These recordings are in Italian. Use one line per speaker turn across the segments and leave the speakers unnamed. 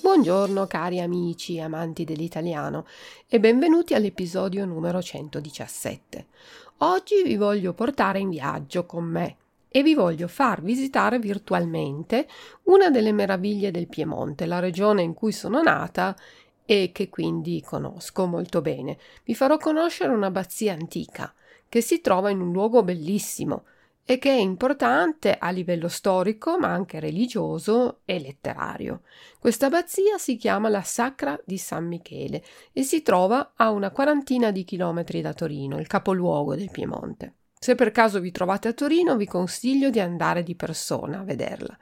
Buongiorno cari amici amanti dell'italiano e benvenuti all'episodio numero 117. Oggi vi voglio portare in viaggio con me e vi voglio far visitare virtualmente una delle meraviglie del Piemonte, la regione in cui sono nata e che quindi conosco molto bene. Vi farò conoscere un'abbazia antica che si trova in un luogo bellissimo, e che è importante a livello storico ma anche religioso e letterario. Questa abbazia si chiama la Sacra di San Michele e si trova a una quarantina di chilometri da Torino, il capoluogo del Piemonte. Se per caso vi trovate a Torino vi consiglio di andare di persona a vederla.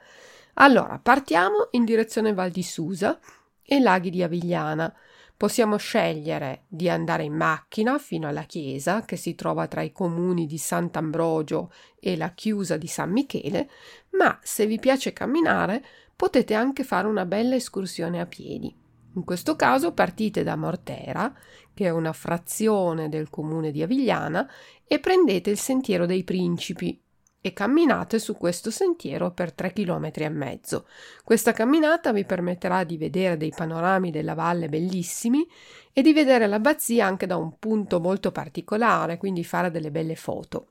Allora, partiamo in direzione Val di Susa e laghi di Avigliana. Possiamo scegliere di andare in macchina fino alla chiesa, che si trova tra i comuni di Sant'Ambrogio e la chiusa di San Michele, ma se vi piace camminare potete anche fare una bella escursione a piedi. In questo caso partite da Mortera, che è una frazione del comune di Avigliana, e prendete il sentiero dei principi, e camminate su questo sentiero per tre chilometri e mezzo. Questa camminata vi permetterà di vedere dei panorami della valle bellissimi e di vedere l'abbazia anche da un punto molto particolare, quindi fare delle belle foto.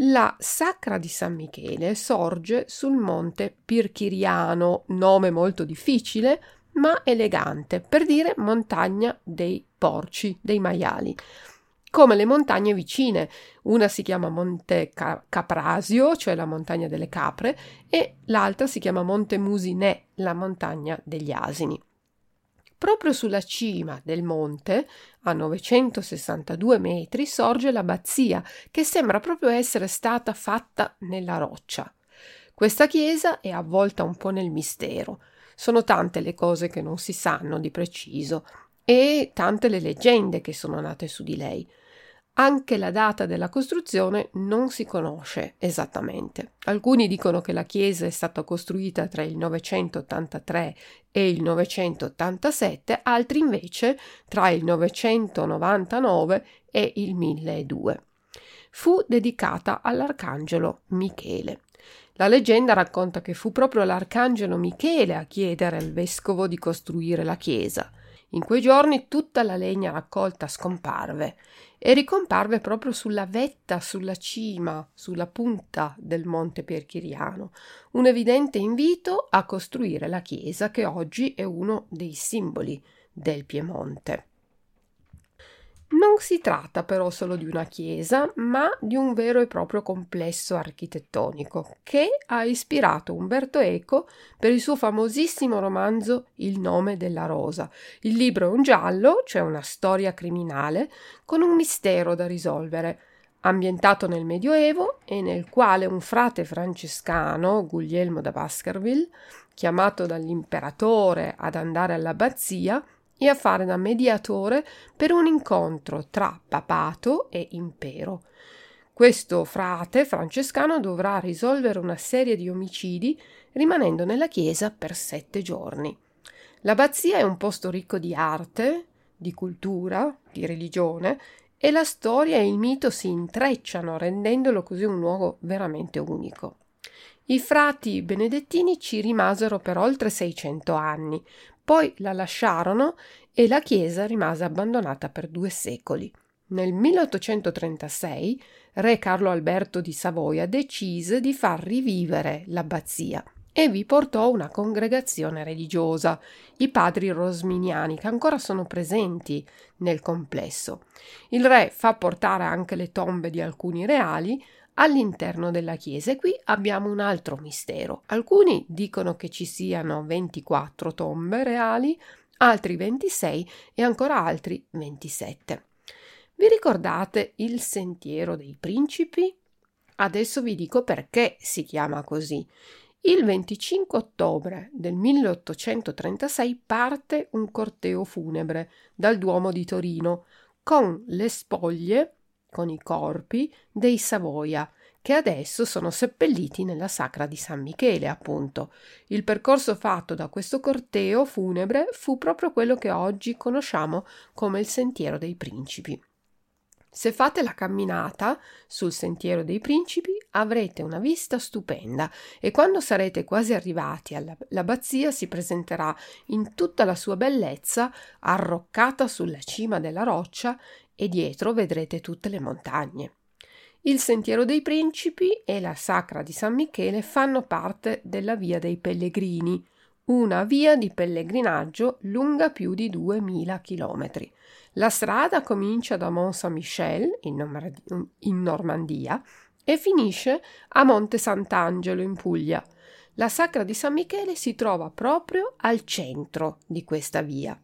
La Sacra di San Michele sorge sul monte Pirchiriano, nome molto difficile ma elegante, per dire montagna dei porci, dei maiali come le montagne vicine. Una si chiama Monte Caprasio, cioè la montagna delle capre, e l'altra si chiama Monte Musinè, la montagna degli asini. Proprio sulla cima del monte, a 962 metri, sorge l'abbazia, che sembra proprio essere stata fatta nella roccia. Questa chiesa è avvolta un po' nel mistero. Sono tante le cose che non si sanno di preciso e tante le leggende che sono nate su di lei. Anche la data della costruzione non si conosce esattamente. Alcuni dicono che la chiesa è stata costruita tra il 983 e il 987, altri invece tra il 999 e il 1002. Fu dedicata all'arcangelo Michele. La leggenda racconta che fu proprio l'arcangelo Michele a chiedere al vescovo di costruire la chiesa. In quei giorni tutta la legna raccolta scomparve e ricomparve proprio sulla vetta, sulla cima, sulla punta del monte Perchiriano, un evidente invito a costruire la chiesa che oggi è uno dei simboli del Piemonte. Non si tratta però solo di una chiesa, ma di un vero e proprio complesso architettonico che ha ispirato Umberto Eco per il suo famosissimo romanzo Il nome della rosa. Il libro è un giallo, cioè una storia criminale, con un mistero da risolvere, ambientato nel Medioevo e nel quale un frate francescano, Guglielmo da Baskerville, chiamato dall'imperatore ad andare all'abbazia, e a fare da mediatore per un incontro tra papato e impero. Questo frate francescano dovrà risolvere una serie di omicidi rimanendo nella chiesa per sette giorni. L'abbazia è un posto ricco di arte, di cultura, di religione e la storia e il mito si intrecciano rendendolo così un luogo veramente unico. I frati benedettini ci rimasero per oltre 600 anni, poi la lasciarono e la chiesa rimase abbandonata per due secoli. Nel 1836 re Carlo Alberto di Savoia decise di far rivivere l'abbazia e vi portò una congregazione religiosa, i padri rosminiani, che ancora sono presenti nel complesso. Il re fa portare anche le tombe di alcuni reali, all'interno della chiesa. E qui abbiamo un altro mistero. Alcuni dicono che ci siano 24 tombe reali, altri 26 e ancora altri 27. Vi ricordate il sentiero dei principi? Adesso vi dico perché si chiama così. Il 25 ottobre del 1836 parte un corteo funebre dal Duomo di Torino con le spoglie con i corpi dei Savoia, che adesso sono seppelliti nella sacra di San Michele, appunto. Il percorso fatto da questo corteo funebre fu proprio quello che oggi conosciamo come il Sentiero dei Principi. Se fate la camminata sul Sentiero dei Principi avrete una vista stupenda e quando sarete quasi arrivati all'abbazia si presenterà in tutta la sua bellezza arroccata sulla cima della roccia e dietro vedrete tutte le montagne. Il Sentiero dei Principi e la Sacra di San Michele fanno parte della Via dei Pellegrini, una via di pellegrinaggio lunga più di 2000 km. La strada comincia da Mont Saint-Michel in, Normandia e finisce a Monte Sant'Angelo in Puglia. La Sacra di San Michele si trova proprio al centro di questa via.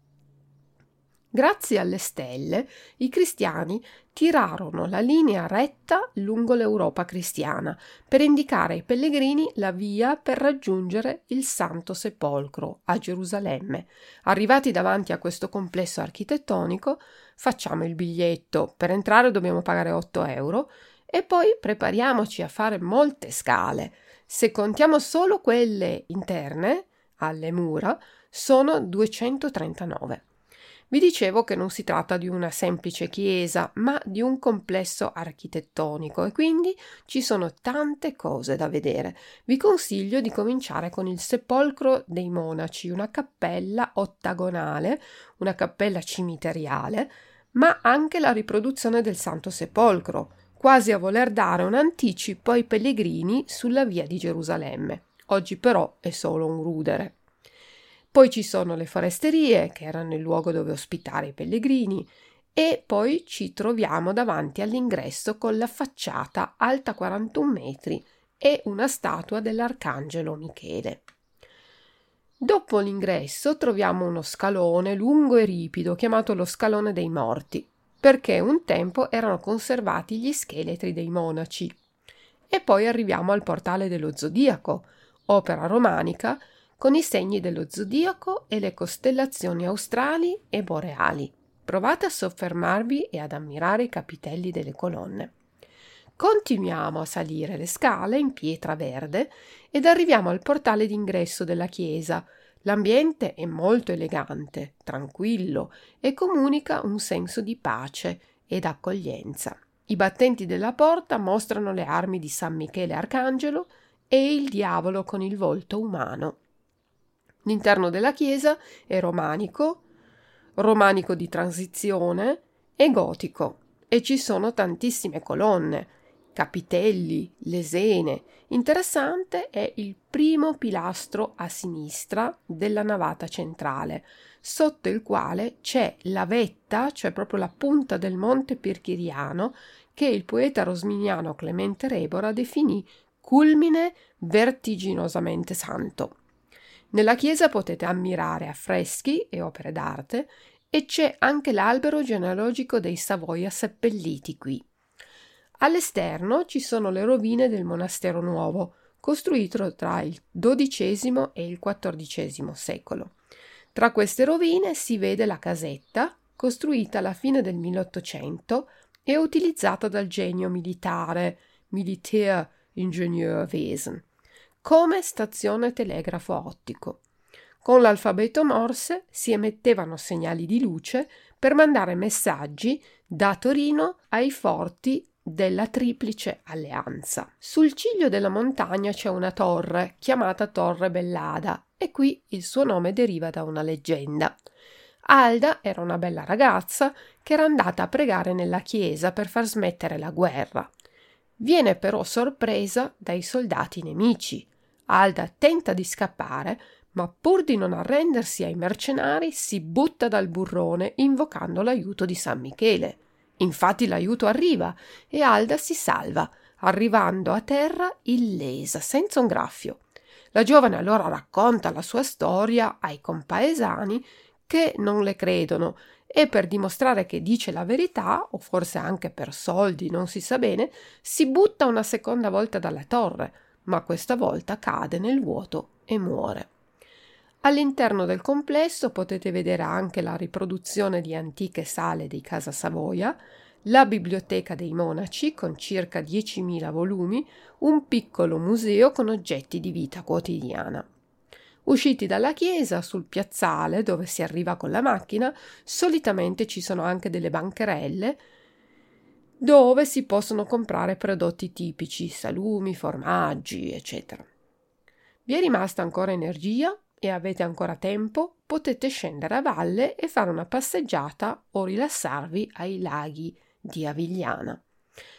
Grazie alle stelle, i cristiani tirarono la linea retta lungo l'Europa cristiana per indicare ai pellegrini la via per raggiungere il Santo Sepolcro a Gerusalemme. Arrivati davanti a questo complesso architettonico, facciamo il biglietto. Per entrare dobbiamo pagare 8 euro e poi prepariamoci a fare molte scale. Se contiamo solo quelle interne, alle mura, sono 239. Vi dicevo che non si tratta di una semplice chiesa, ma di un complesso architettonico e quindi ci sono tante cose da vedere. Vi consiglio di cominciare con il sepolcro dei monaci, una cappella ottagonale, una cappella cimiteriale, ma anche la riproduzione del Santo Sepolcro, quasi a voler dare un anticipo ai pellegrini sulla via di Gerusalemme. Oggi però è solo un rudere. Poi ci sono le foresterie, che erano il luogo dove ospitare i pellegrini, e poi ci troviamo davanti all'ingresso con la facciata alta 41 metri e una statua dell'Arcangelo Michele. Dopo l'ingresso troviamo uno scalone lungo e ripido chiamato lo scalone dei morti, perché un tempo erano conservati gli scheletri dei monaci. E poi arriviamo al portale dello Zodiaco, opera romanica con i segni dello zodiaco e le costellazioni australi e boreali. Provate a soffermarvi e ad ammirare i capitelli delle colonne. Continuiamo a salire le scale in pietra verde ed arriviamo al portale d'ingresso della chiesa. L'ambiente è molto elegante, tranquillo e comunica un senso di pace ed accoglienza. I battenti della porta mostrano le armi di San Michele Arcangelo e il diavolo con il volto umano. L'interno della chiesa è romanico, romanico di transizione e gotico e ci sono tantissime colonne. capitelli, lesene. Interessante è il primo pilastro a sinistra della navata centrale, sotto il quale c'è la vetta, cioè proprio la punta del monte Pirchiriano, che il poeta rosminiano Clemente Rebora definì culmine vertiginosamente santo. Nella chiesa potete ammirare affreschi e opere d'arte e c'è anche l'albero genealogico dei Savoia seppelliti qui. All'esterno ci sono le rovine del monastero nuovo, costruito tra il XII e il XIV secolo. Tra queste rovine si vede la casetta, costruita alla fine del 1800 e utilizzata dal genio militare, Militär Ingenieurwesen, come stazione telegrafo ottico. Con l'alfabeto Morse si emettevano segnali di luce per mandare messaggi da Torino ai forti della Triplice Alleanza. Sul ciglio della montagna c'è una torre chiamata Torre Bellada e qui il suo nome deriva da una leggenda. Alda era una bella ragazza che era andata a pregare nella chiesa per far smettere la guerra. Viene però sorpresa dai soldati nemici. Alda tenta di scappare, ma pur di non arrendersi ai mercenari si butta dal burrone invocando l'aiuto di San Michele. Infatti l'aiuto arriva e Alda si salva, arrivando a terra illesa, senza un graffio. La giovane allora racconta la sua storia ai compaesani che non le credono e per dimostrare che dice la verità, o forse anche per soldi, non si sa bene, si butta una seconda volta dalla torre, ma questa volta cade nel vuoto e muore. All'interno del complesso potete vedere anche la riproduzione di antiche sale di Casa Savoia, la biblioteca dei monaci con circa 10.000 volumi, un piccolo museo con oggetti di vita quotidiana. Usciti dalla chiesa, sul piazzale dove si arriva con la macchina, solitamente ci sono anche delle bancherelle dove si possono comprare prodotti tipici, salumi, formaggi, eccetera. Vi è rimasta ancora energia? e avete ancora tempo, potete scendere a valle e fare una passeggiata o rilassarvi ai laghi di Avigliana.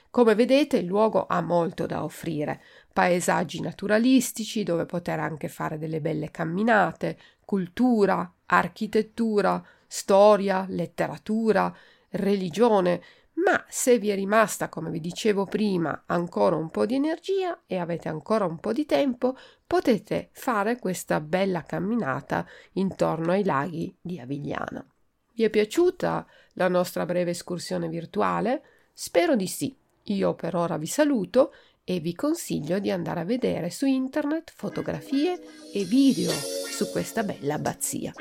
Come vedete il luogo ha molto da offrire, paesaggi naturalistici dove poter anche fare delle belle camminate, cultura, architettura, storia, letteratura, religione, ma se vi è rimasta, come vi dicevo prima, ancora un po' di energia e avete ancora un po' di tempo, potete fare questa bella camminata intorno ai laghi di Avigliana. Vi è piaciuta la nostra breve escursione virtuale? Spero di sì. Io per ora vi saluto e vi consiglio di andare a vedere su internet fotografie e video su questa bella abbazia.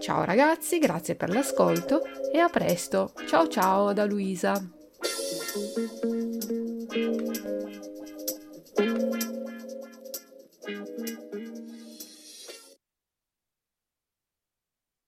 Ciao ragazzi, grazie per l'ascolto e a presto. Ciao ciao da Luisa.